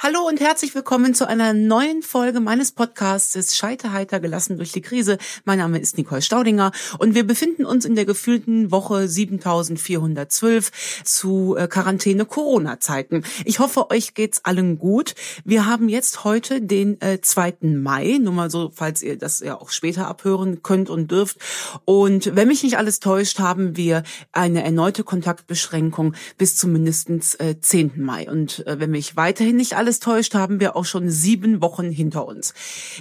Hallo und herzlich willkommen zu einer neuen Folge meines Podcasts Scheiterheiter gelassen durch die Krise. Mein Name ist Nicole Staudinger und wir befinden uns in der gefühlten Woche 7412 zu äh, Quarantäne Corona Zeiten. Ich hoffe, euch geht's allen gut. Wir haben jetzt heute den äh, 2. Mai, nur mal so, falls ihr das ja auch später abhören könnt und dürft. Und wenn mich nicht alles täuscht, haben wir eine erneute Kontaktbeschränkung bis zum mindestens äh, 10. Mai. Und äh, wenn mich weiterhin nicht alles alles täuscht, haben wir auch schon sieben Wochen hinter uns.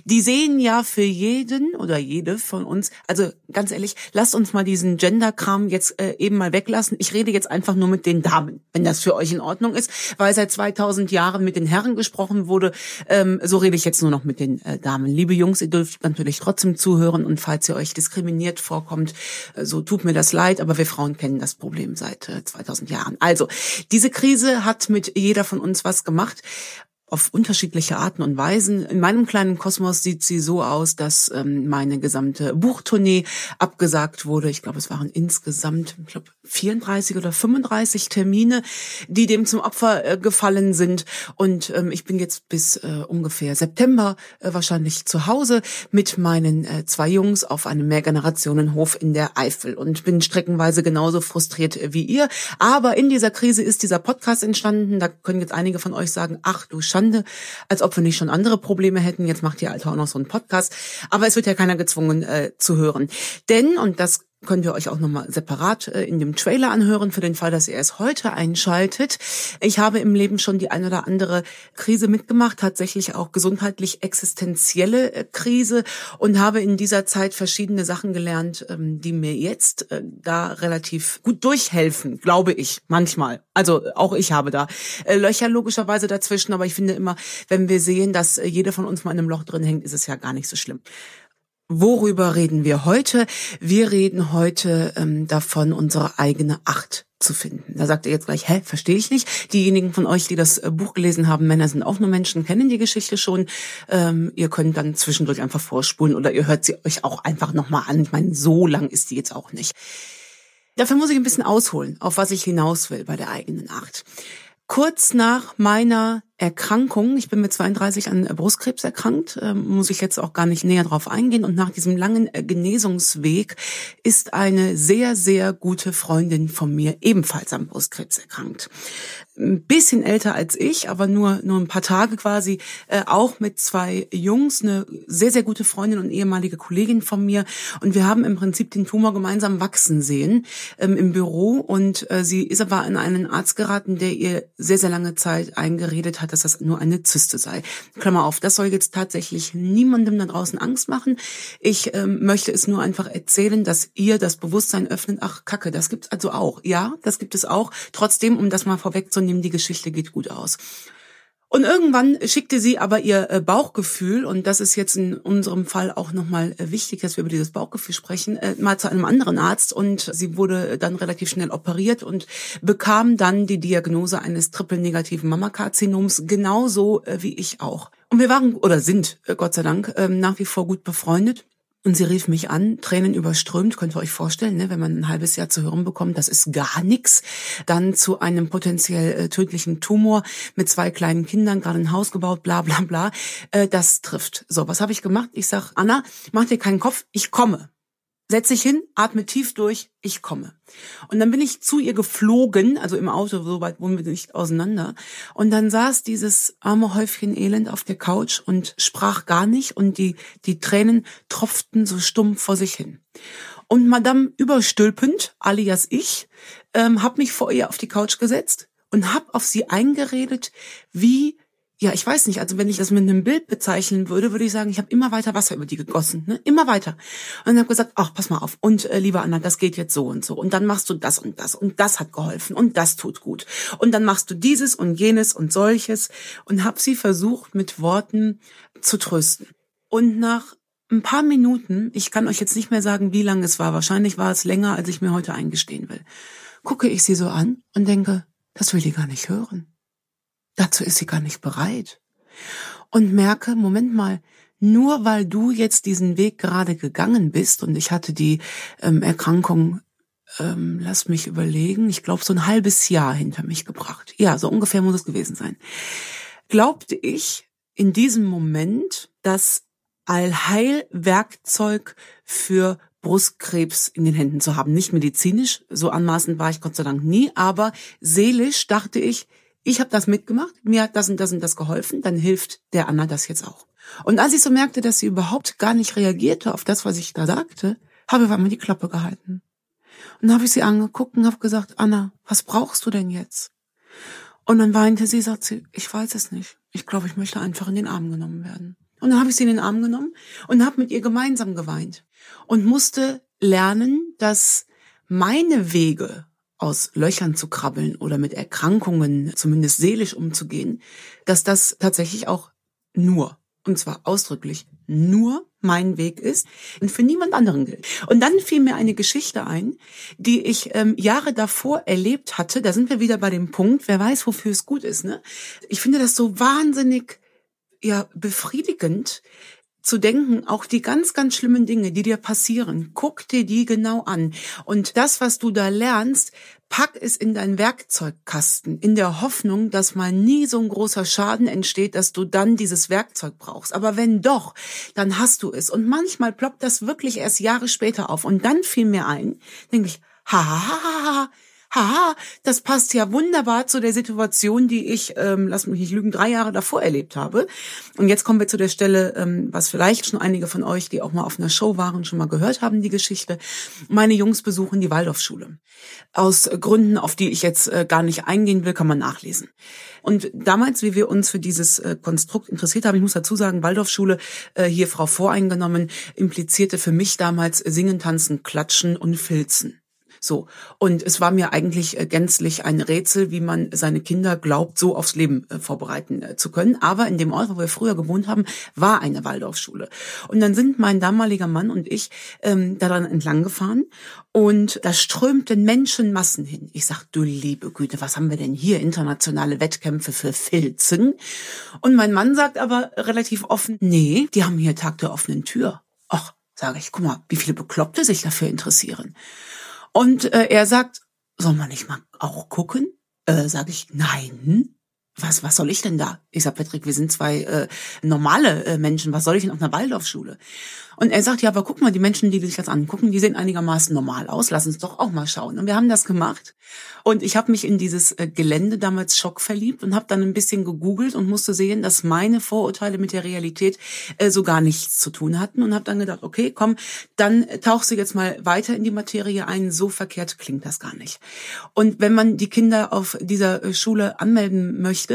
Die sehen ja für jeden oder jede von uns, also ganz ehrlich, lasst uns mal diesen Gender-Kram jetzt äh, eben mal weglassen. Ich rede jetzt einfach nur mit den Damen, wenn das für euch in Ordnung ist, weil seit 2000 Jahren mit den Herren gesprochen wurde. Ähm, so rede ich jetzt nur noch mit den äh, Damen. Liebe Jungs, ihr dürft natürlich trotzdem zuhören und falls ihr euch diskriminiert vorkommt, äh, so tut mir das leid, aber wir Frauen kennen das Problem seit äh, 2000 Jahren. Also, diese Krise hat mit jeder von uns was gemacht auf unterschiedliche Arten und Weisen. In meinem kleinen Kosmos sieht sie so aus, dass ähm, meine gesamte Buchtournee abgesagt wurde. Ich glaube, es waren insgesamt, ich glaube, 34 oder 35 Termine, die dem zum Opfer äh, gefallen sind. Und ähm, ich bin jetzt bis äh, ungefähr September äh, wahrscheinlich zu Hause mit meinen äh, zwei Jungs auf einem Mehrgenerationenhof in der Eifel und bin streckenweise genauso frustriert wie ihr. Aber in dieser Krise ist dieser Podcast entstanden. Da können jetzt einige von euch sagen, ach du Scheiße, Schande, als ob wir nicht schon andere Probleme hätten. Jetzt macht ihr Alter auch noch so einen Podcast. Aber es wird ja keiner gezwungen äh, zu hören. Denn, und das könnt ihr euch auch nochmal separat äh, in dem Trailer anhören, für den Fall, dass ihr es heute einschaltet. Ich habe im Leben schon die ein oder andere Krise mitgemacht, tatsächlich auch gesundheitlich existenzielle äh, Krise und habe in dieser Zeit verschiedene Sachen gelernt, ähm, die mir jetzt äh, da relativ gut durchhelfen, glaube ich, manchmal. Also auch ich habe da Löcher logischerweise dazwischen, aber ich finde immer, wenn wir sehen, dass jeder von uns mal in einem Loch drin hängt, ist es ja gar nicht so schlimm. Worüber reden wir heute? Wir reden heute ähm, davon, unsere eigene Acht zu finden. Da sagt ihr jetzt gleich, hä, verstehe ich nicht. Diejenigen von euch, die das äh, Buch gelesen haben, Männer sind auch nur Menschen, kennen die Geschichte schon. Ähm, ihr könnt dann zwischendurch einfach vorspulen oder ihr hört sie euch auch einfach nochmal an. Ich meine, so lang ist die jetzt auch nicht. Dafür muss ich ein bisschen ausholen, auf was ich hinaus will bei der eigenen Acht. Kurz nach meiner Erkrankung, ich bin mit 32 an Brustkrebs erkrankt, äh, muss ich jetzt auch gar nicht näher drauf eingehen. Und nach diesem langen äh, Genesungsweg ist eine sehr, sehr gute Freundin von mir ebenfalls an Brustkrebs erkrankt. Ein bisschen älter als ich, aber nur nur ein paar Tage quasi, äh, auch mit zwei Jungs, eine sehr sehr gute Freundin und ehemalige Kollegin von mir. Und wir haben im Prinzip den Tumor gemeinsam wachsen sehen ähm, im Büro. Und äh, sie ist aber an einen Arzt geraten, der ihr sehr sehr lange Zeit eingeredet hat, dass das nur eine Zyste sei. Klammer auf, das soll jetzt tatsächlich niemandem da draußen Angst machen. Ich ähm, möchte es nur einfach erzählen, dass ihr das Bewusstsein öffnet. Ach Kacke, das gibt's also auch. Ja, das gibt es auch. Trotzdem, um das mal vorwegzunehmen nehmen, die Geschichte geht gut aus. Und irgendwann schickte sie aber ihr äh, Bauchgefühl, und das ist jetzt in unserem Fall auch nochmal äh, wichtig, dass wir über dieses Bauchgefühl sprechen, äh, mal zu einem anderen Arzt und sie wurde dann relativ schnell operiert und bekam dann die Diagnose eines triple-negativen Mammakarzinoms, genauso wie ich auch. Und wir waren oder sind, Gott sei Dank, ähm, nach wie vor gut befreundet. Und sie rief mich an, Tränen überströmt, könnt ihr euch vorstellen, ne, wenn man ein halbes Jahr zu hören bekommt, das ist gar nichts. Dann zu einem potenziell äh, tödlichen Tumor mit zwei kleinen Kindern, gerade ein Haus gebaut, bla bla bla. Äh, das trifft. So, was habe ich gemacht? Ich sag, Anna, mach dir keinen Kopf, ich komme. Setz dich hin, atme tief durch, ich komme. Und dann bin ich zu ihr geflogen, also im Auto, so weit wohnen wir nicht auseinander. Und dann saß dieses arme Häufchen Elend auf der Couch und sprach gar nicht und die, die Tränen tropften so stumpf vor sich hin. Und Madame überstülpend, alias ich, ähm, hab mich vor ihr auf die Couch gesetzt und hab auf sie eingeredet, wie ja, ich weiß nicht, also wenn ich das mit einem Bild bezeichnen würde, würde ich sagen, ich habe immer weiter Wasser über die gegossen, ne? Immer weiter. Und habe gesagt, ach, pass mal auf. Und äh, lieber Anna, das geht jetzt so und so. Und dann machst du das und das und das hat geholfen und das tut gut. Und dann machst du dieses und jenes und solches und habe sie versucht mit Worten zu trösten. Und nach ein paar Minuten, ich kann euch jetzt nicht mehr sagen, wie lange es war, wahrscheinlich war es länger, als ich mir heute eingestehen will, gucke ich sie so an und denke, das will die gar nicht hören. Dazu ist sie gar nicht bereit. Und merke, Moment mal, nur weil du jetzt diesen Weg gerade gegangen bist und ich hatte die ähm, Erkrankung, ähm, lass mich überlegen, ich glaube so ein halbes Jahr hinter mich gebracht. Ja, so ungefähr muss es gewesen sein. glaubte ich in diesem Moment, das Allheilwerkzeug für Brustkrebs in den Händen zu haben. Nicht medizinisch, so anmaßend war ich Gott sei Dank nie, aber seelisch dachte ich, ich habe das mitgemacht, mir hat das und das und das geholfen, dann hilft der Anna das jetzt auch. Und als ich so merkte, dass sie überhaupt gar nicht reagierte auf das, was ich da sagte, habe ich einmal die Klappe gehalten. Und dann habe ich sie angeguckt und habe gesagt, Anna, was brauchst du denn jetzt? Und dann weinte sie, sagt sie, ich weiß es nicht. Ich glaube, ich möchte einfach in den Arm genommen werden. Und dann habe ich sie in den Arm genommen und habe mit ihr gemeinsam geweint und musste lernen, dass meine Wege aus Löchern zu krabbeln oder mit Erkrankungen zumindest seelisch umzugehen, dass das tatsächlich auch nur, und zwar ausdrücklich nur mein Weg ist und für niemand anderen gilt. Und dann fiel mir eine Geschichte ein, die ich ähm, Jahre davor erlebt hatte. Da sind wir wieder bei dem Punkt, wer weiß, wofür es gut ist. Ne? Ich finde das so wahnsinnig ja befriedigend, zu denken, auch die ganz, ganz schlimmen Dinge, die dir passieren, guck dir die genau an. Und das, was du da lernst, pack es in deinen Werkzeugkasten, in der Hoffnung, dass mal nie so ein großer Schaden entsteht, dass du dann dieses Werkzeug brauchst. Aber wenn doch, dann hast du es. Und manchmal ploppt das wirklich erst Jahre später auf. Und dann fiel mir ein, denke ich, ha, ha, ha, ha, haha, das passt ja wunderbar zu der Situation, die ich, ähm, lass mich nicht lügen, drei Jahre davor erlebt habe. Und jetzt kommen wir zu der Stelle, ähm, was vielleicht schon einige von euch, die auch mal auf einer Show waren, schon mal gehört haben, die Geschichte. Meine Jungs besuchen die Waldorfschule. Aus Gründen, auf die ich jetzt äh, gar nicht eingehen will, kann man nachlesen. Und damals, wie wir uns für dieses äh, Konstrukt interessiert haben, ich muss dazu sagen, Waldorfschule, äh, hier Frau Voreingenommen, implizierte für mich damals Singen, Tanzen, Klatschen und Filzen. So. Und es war mir eigentlich äh, gänzlich ein Rätsel, wie man seine Kinder glaubt, so aufs Leben äh, vorbereiten äh, zu können. Aber in dem Ort, wo wir früher gewohnt haben, war eine Waldorfschule. Und dann sind mein damaliger Mann und ich ähm, daran entlang gefahren und da strömten Menschenmassen hin. Ich sag, du liebe Güte, was haben wir denn hier? Internationale Wettkämpfe für Filzen. Und mein Mann sagt aber relativ offen, nee, die haben hier Tag der offenen Tür. Ach, sage ich, guck mal, wie viele Bekloppte sich dafür interessieren. Und äh, er sagt, soll man nicht mal auch gucken? Äh, sage ich, nein. Was, was soll ich denn da? Ich sag, Patrick, wir sind zwei äh, normale äh, Menschen. Was soll ich denn auf einer Waldorfschule? Und er sagt, ja, aber guck mal, die Menschen, die sich das angucken, die sehen einigermaßen normal aus. Lass uns doch auch mal schauen. Und wir haben das gemacht. Und ich habe mich in dieses äh, Gelände damals Schock verliebt und habe dann ein bisschen gegoogelt und musste sehen, dass meine Vorurteile mit der Realität äh, so gar nichts zu tun hatten. Und habe dann gedacht, okay, komm, dann tauchst du jetzt mal weiter in die Materie ein. So verkehrt klingt das gar nicht. Und wenn man die Kinder auf dieser äh, Schule anmelden möchte,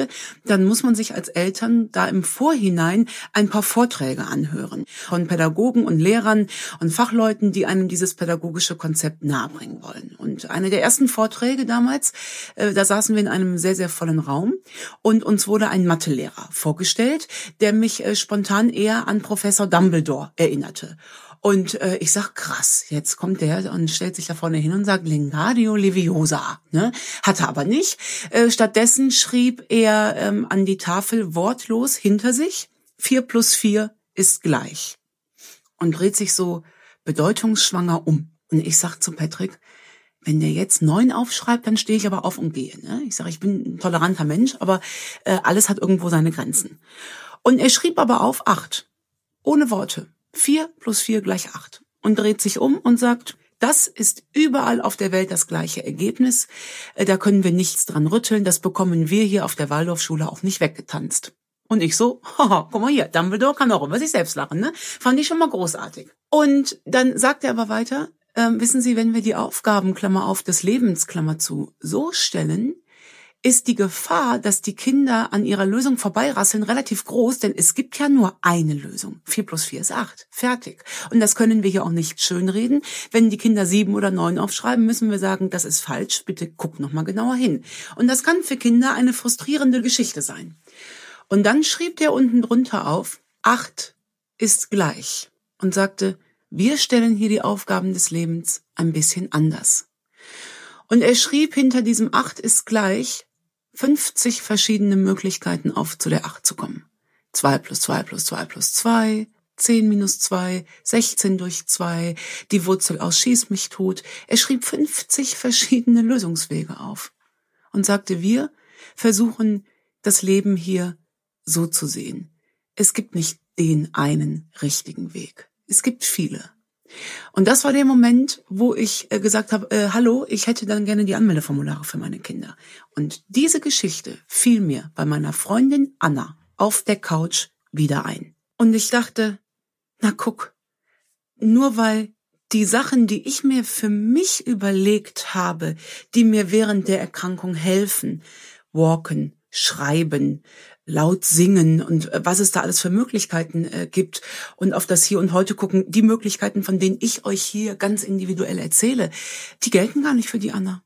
dann muss man sich als Eltern da im Vorhinein ein paar Vorträge anhören von Pädagogen Pädagogen und Lehrern und Fachleuten, die einem dieses pädagogische Konzept nahebringen wollen. Und einer der ersten Vorträge damals, äh, da saßen wir in einem sehr, sehr vollen Raum und uns wurde ein Mathelehrer vorgestellt, der mich äh, spontan eher an Professor Dumbledore erinnerte. Und äh, ich sag, krass, jetzt kommt der und stellt sich da vorne hin und sagt Lingardio Leviosa. Ne? Hatte aber nicht. Äh, stattdessen schrieb er ähm, an die Tafel wortlos hinter sich, vier plus vier ist gleich und dreht sich so bedeutungsschwanger um. Und ich sag zu Patrick, wenn der jetzt neun aufschreibt, dann stehe ich aber auf und gehe. Ne? Ich sage, ich bin ein toleranter Mensch, aber äh, alles hat irgendwo seine Grenzen. Und er schrieb aber auf acht. Ohne Worte. Vier plus vier gleich acht. Und dreht sich um und sagt, das ist überall auf der Welt das gleiche Ergebnis. Äh, da können wir nichts dran rütteln. Das bekommen wir hier auf der Waldorfschule auch nicht weggetanzt. Und ich so, haha, guck mal hier, Dumbledore kann auch über sich selbst lachen, ne? Fand ich schon mal großartig. Und dann sagt er aber weiter, äh, wissen Sie, wenn wir die Aufgaben, Klammer auf, des Lebens, Klammer zu, so stellen, ist die Gefahr, dass die Kinder an ihrer Lösung vorbeirasseln, relativ groß, denn es gibt ja nur eine Lösung. Vier plus vier ist acht. Fertig. Und das können wir hier auch nicht schönreden. Wenn die Kinder sieben oder neun aufschreiben, müssen wir sagen, das ist falsch. Bitte guck nochmal genauer hin. Und das kann für Kinder eine frustrierende Geschichte sein. Und dann schrieb der unten drunter auf, acht ist gleich und sagte, wir stellen hier die Aufgaben des Lebens ein bisschen anders. Und er schrieb hinter diesem acht ist gleich 50 verschiedene Möglichkeiten auf, zu der acht zu kommen. Zwei plus zwei plus zwei plus zwei, zehn minus zwei, 16 durch zwei, die Wurzel aus Schieß mich tot. Er schrieb 50 verschiedene Lösungswege auf und sagte, wir versuchen das Leben hier so zu sehen. Es gibt nicht den einen richtigen Weg. Es gibt viele. Und das war der Moment, wo ich äh, gesagt habe, äh, hallo, ich hätte dann gerne die Anmeldeformulare für meine Kinder. Und diese Geschichte fiel mir bei meiner Freundin Anna auf der Couch wieder ein. Und ich dachte, na guck, nur weil die Sachen, die ich mir für mich überlegt habe, die mir während der Erkrankung helfen, walken, schreiben, laut singen und äh, was es da alles für Möglichkeiten äh, gibt und auf das Hier und Heute gucken, die Möglichkeiten, von denen ich euch hier ganz individuell erzähle, die gelten gar nicht für die Anna.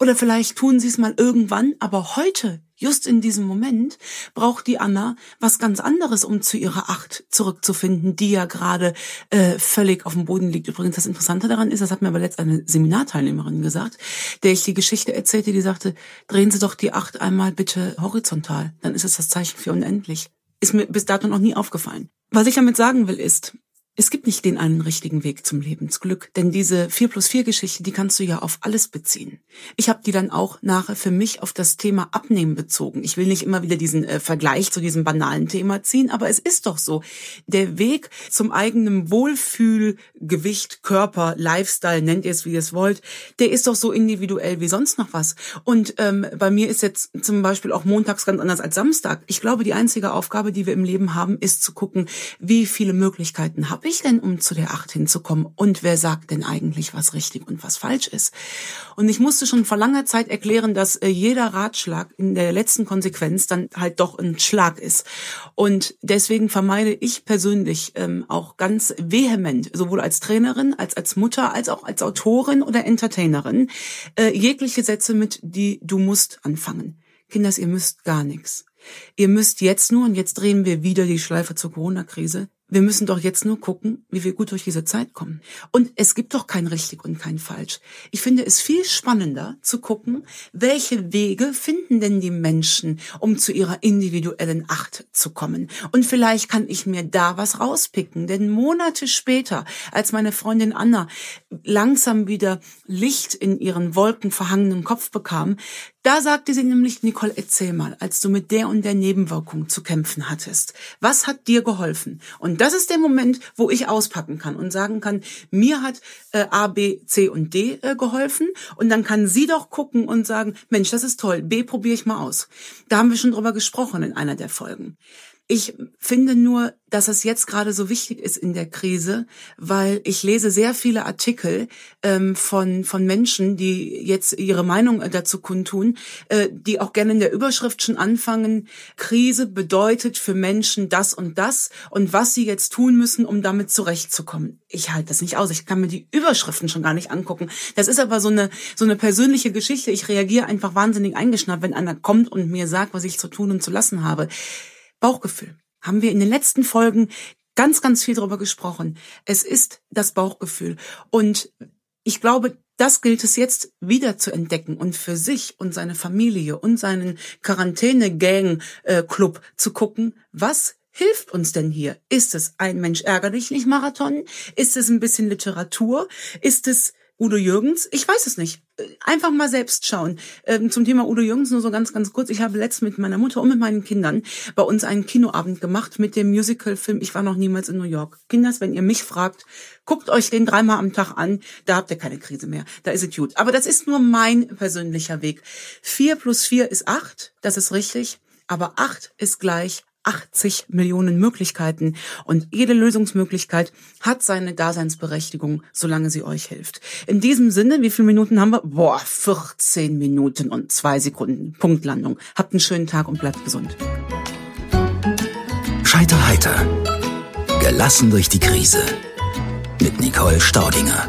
Oder vielleicht tun sie es mal irgendwann, aber heute, just in diesem Moment, braucht die Anna was ganz anderes, um zu ihrer Acht zurückzufinden, die ja gerade äh, völlig auf dem Boden liegt. Übrigens, das Interessante daran ist, das hat mir aber letzt eine Seminarteilnehmerin gesagt, der ich die Geschichte erzählte, die sagte, drehen Sie doch die Acht einmal bitte horizontal, dann ist es das Zeichen für unendlich. Ist mir bis dato noch nie aufgefallen. Was ich damit sagen will ist, es gibt nicht den einen richtigen Weg zum Lebensglück, denn diese 4 plus 4 Geschichte, die kannst du ja auf alles beziehen. Ich habe die dann auch nachher für mich auf das Thema Abnehmen bezogen. Ich will nicht immer wieder diesen äh, Vergleich zu diesem banalen Thema ziehen, aber es ist doch so. Der Weg zum eigenen Wohlfühlgewicht, Körper, Lifestyle, nennt ihr es wie ihr es wollt, der ist doch so individuell wie sonst noch was. Und ähm, bei mir ist jetzt zum Beispiel auch montags ganz anders als Samstag. Ich glaube, die einzige Aufgabe, die wir im Leben haben, ist zu gucken, wie viele Möglichkeiten habe ich ich denn, um zu der Acht hinzukommen? Und wer sagt denn eigentlich, was richtig und was falsch ist? Und ich musste schon vor langer Zeit erklären, dass äh, jeder Ratschlag in der letzten Konsequenz dann halt doch ein Schlag ist. Und deswegen vermeide ich persönlich ähm, auch ganz vehement, sowohl als Trainerin, als als Mutter, als auch als Autorin oder Entertainerin, äh, jegliche Sätze mit, die du musst anfangen. Kinders, ihr müsst gar nichts. Ihr müsst jetzt nur, und jetzt drehen wir wieder die Schleife zur Corona-Krise, wir müssen doch jetzt nur gucken, wie wir gut durch diese Zeit kommen. Und es gibt doch kein richtig und kein falsch. Ich finde es viel spannender zu gucken, welche Wege finden denn die Menschen, um zu ihrer individuellen Acht zu kommen. Und vielleicht kann ich mir da was rauspicken. Denn Monate später, als meine Freundin Anna langsam wieder Licht in ihren wolkenverhangenen Kopf bekam, da sagte sie nämlich, Nicole, erzähl mal, als du mit der und der Nebenwirkung zu kämpfen hattest. Was hat dir geholfen? Und das ist der Moment, wo ich auspacken kann und sagen kann, mir hat äh, A, B, C und D äh, geholfen. Und dann kann sie doch gucken und sagen, Mensch, das ist toll, B probiere ich mal aus. Da haben wir schon drüber gesprochen in einer der Folgen. Ich finde nur, dass es jetzt gerade so wichtig ist in der Krise, weil ich lese sehr viele Artikel ähm, von von Menschen, die jetzt ihre Meinung äh, dazu kundtun, äh, die auch gerne in der Überschrift schon anfangen: Krise bedeutet für Menschen das und das und was sie jetzt tun müssen, um damit zurechtzukommen. Ich halte das nicht aus. Ich kann mir die Überschriften schon gar nicht angucken. Das ist aber so eine so eine persönliche Geschichte. Ich reagiere einfach wahnsinnig eingeschnappt, wenn einer kommt und mir sagt, was ich zu tun und zu lassen habe. Bauchgefühl. Haben wir in den letzten Folgen ganz, ganz viel darüber gesprochen. Es ist das Bauchgefühl. Und ich glaube, das gilt es jetzt wieder zu entdecken und für sich und seine Familie und seinen Quarantäne-Gang-Club äh, zu gucken, was hilft uns denn hier? Ist es ein Mensch ärgerlich nicht Marathon? Ist es ein bisschen Literatur? Ist es Udo Jürgens? Ich weiß es nicht. Einfach mal selbst schauen. Ähm, zum Thema Udo Jürgens nur so ganz, ganz kurz. Ich habe letzt mit meiner Mutter und mit meinen Kindern bei uns einen Kinoabend gemacht mit dem Musicalfilm Ich war noch niemals in New York. Kinders, wenn ihr mich fragt, guckt euch den dreimal am Tag an. Da habt ihr keine Krise mehr. Da ist es gut. Aber das ist nur mein persönlicher Weg. Vier plus vier ist acht. Das ist richtig. Aber acht ist gleich 80 Millionen Möglichkeiten und jede Lösungsmöglichkeit hat seine Daseinsberechtigung, solange sie euch hilft. In diesem Sinne, wie viele Minuten haben wir? Boah, 14 Minuten und zwei Sekunden. Punktlandung. Habt einen schönen Tag und bleibt gesund. Scheiter heiter. Gelassen durch die Krise. Mit Nicole Staudinger.